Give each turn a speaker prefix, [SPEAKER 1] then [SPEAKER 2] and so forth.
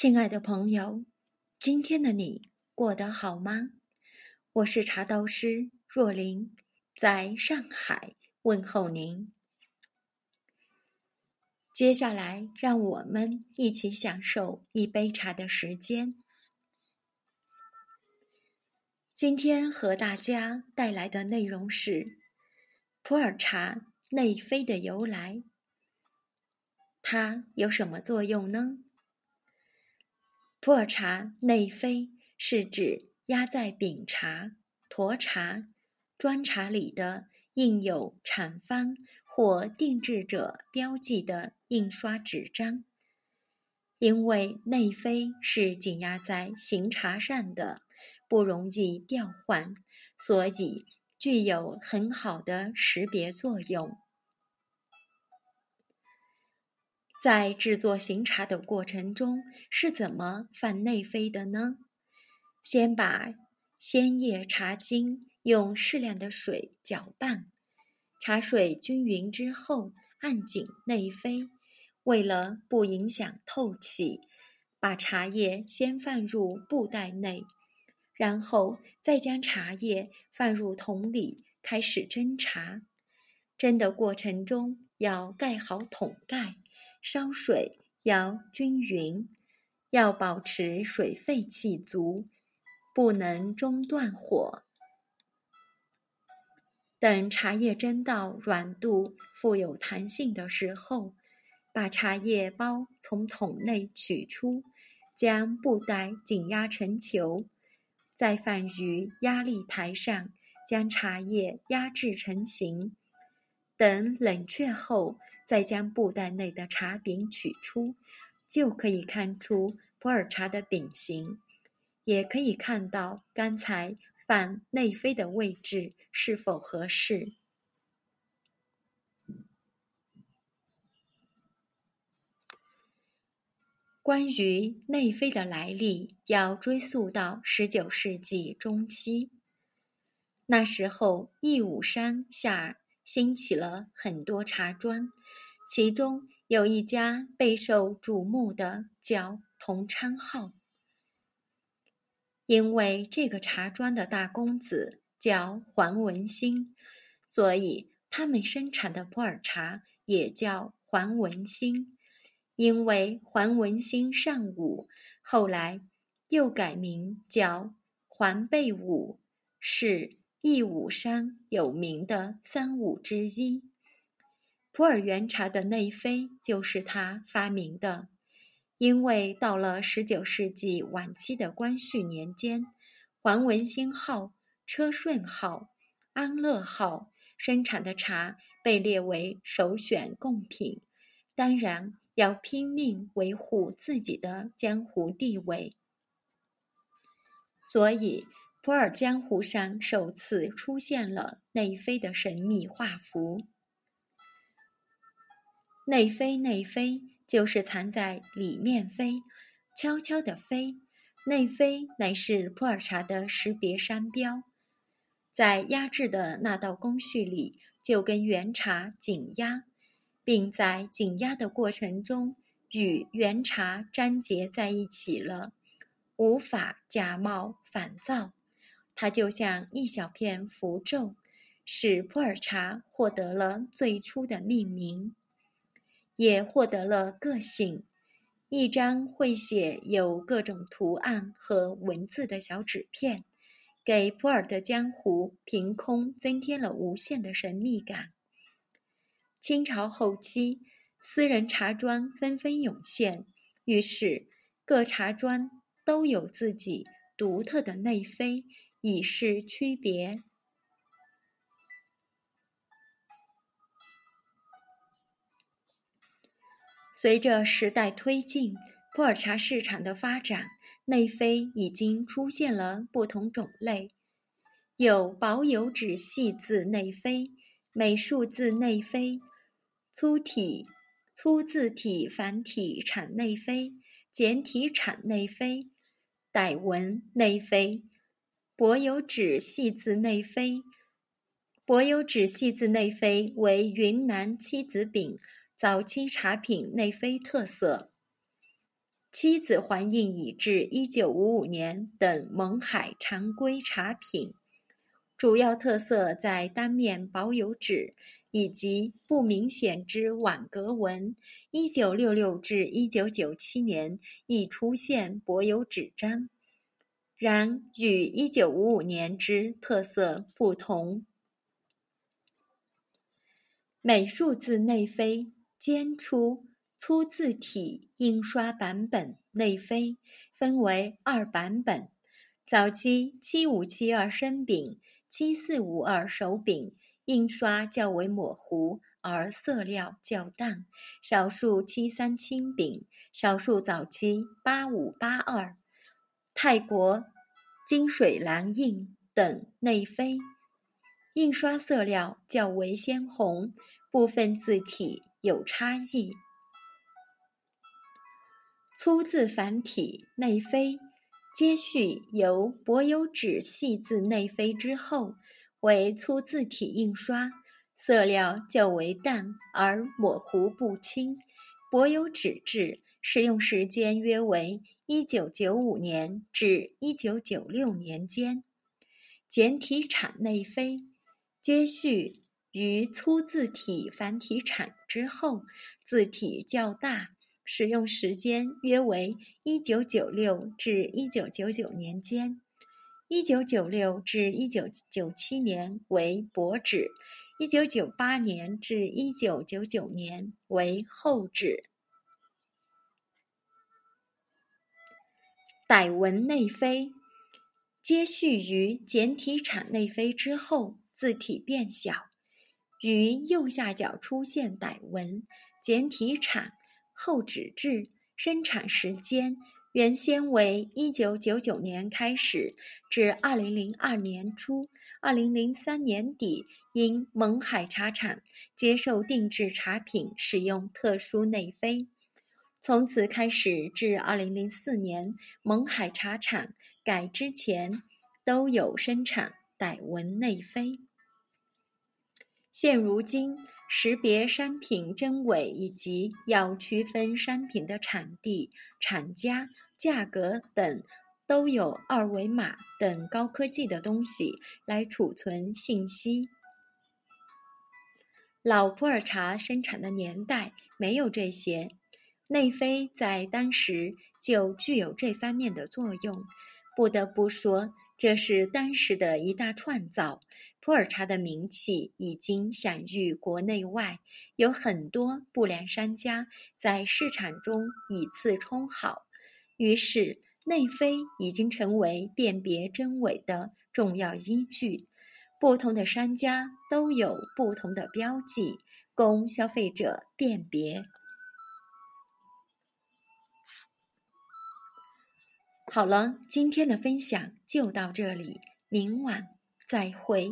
[SPEAKER 1] 亲爱的朋友，今天的你过得好吗？我是茶道师若琳，在上海问候您。接下来，让我们一起享受一杯茶的时间。今天和大家带来的内容是普洱茶内飞的由来。它有什么作用呢？普洱茶内飞是指压在饼茶、沱茶、砖茶里的印有产方或定制者标记的印刷纸张。因为内飞是紧压在行茶上的，不容易调换，所以具有很好的识别作用。在制作行茶的过程中是怎么放内飞的呢？先把鲜叶茶茎用适量的水搅拌，茶水均匀之后按紧内飞。为了不影响透气，把茶叶先放入布袋内，然后再将茶叶放入桶里开始蒸茶。蒸的过程中要盖好桶盖。烧水要均匀，要保持水沸气足，不能中断火。等茶叶蒸到软度、富有弹性的时候，把茶叶包从桶内取出，将布袋紧压成球，再放于压力台上，将茶叶压制成型。等冷却后。再将布袋内的茶饼取出，就可以看出普洱茶的饼形，也可以看到刚才放内飞的位置是否合适。关于内飞的来历，要追溯到十九世纪中期，那时候义武山下兴起了很多茶庄。其中有一家备受瞩目的叫同昌号，因为这个茶庄的大公子叫黄文兴，所以他们生产的普洱茶也叫黄文兴。因为黄文兴尚武，后来又改名叫黄贝武，是义武山有名的三武之一。普洱原茶的内飞就是他发明的，因为到了十九世纪晚期的光绪年间，黄文兴号、车顺号、安乐号生产的茶被列为首选贡品，当然要拼命维护自己的江湖地位，所以普洱江湖上首次出现了内飞的神秘画符。内飞，内飞，就是藏在里面飞，悄悄的飞。内飞乃是普洱茶的识别商标，在压制的那道工序里，就跟原茶紧压，并在紧压的过程中与原茶粘结在一起了，无法假冒仿造。它就像一小片符咒，使普洱茶获得了最初的命名。也获得了个性，一张会写有各种图案和文字的小纸片，给普洱的江湖凭空增添了无限的神秘感。清朝后期，私人茶庄纷纷涌现，于是各茶庄都有自己独特的内飞，以示区别。随着时代推进，普洱茶市场的发展，内飞已经出现了不同种类，有薄油纸细字内飞、美术字内飞、粗体粗字体繁体产内飞、简体产内飞、傣文内飞、薄油纸细字内飞。薄油纸细字内飞为云南七子饼。早期茶品内飞特色，妻子还印已至一九五五年等勐海常规茶品，主要特色在单面薄油纸以及不明显之网格纹。一九六六至一九九七年亦出现薄油纸张，然与一九五五年之特色不同。美术字内飞兼出。粗字体印刷版本内飞分为二版本，早期七五七二生饼、七四五二手柄印刷较为模糊，而色料较淡；少数七三轻柄、少数早期八五八二、泰国金水蓝印等内飞，印刷色料较为鲜红，部分字体有差异。粗字繁体内飞，接续由薄油纸细字内飞之后，为粗字体印刷，色料较为淡而模糊不清。薄油纸质使用时间约为一九九五年至一九九六年间。简体产内飞，接续于粗字体繁体产之后，字体较大。使用时间约为一九九六至一九九九年间，一九九六至一九九七年为薄纸，一九九八年至一九九九年为厚纸。傣文内飞，接续于简体产内飞之后，字体变小，于右下角出现傣文，简体产。后纸质生产时间原先为一九九九年开始至二零零二年初，二零零三年底因勐海茶厂接受定制茶品使用特殊内飞，从此开始至二零零四年勐海茶厂改之前都有生产傣文内飞。现如今。识别商品真伪以及要区分商品的产地、厂家、价格等，都有二维码等高科技的东西来储存信息。老普洱茶生产的年代没有这些，内飞在当时就具有这方面的作用。不得不说，这是当时的一大创造。普洱茶的名气已经享誉国内外，有很多不良商家在市场中以次充好，于是内飞已经成为辨别真伪的重要依据。不同的商家都有不同的标记，供消费者辨别。好了，今天的分享就到这里，明晚再会。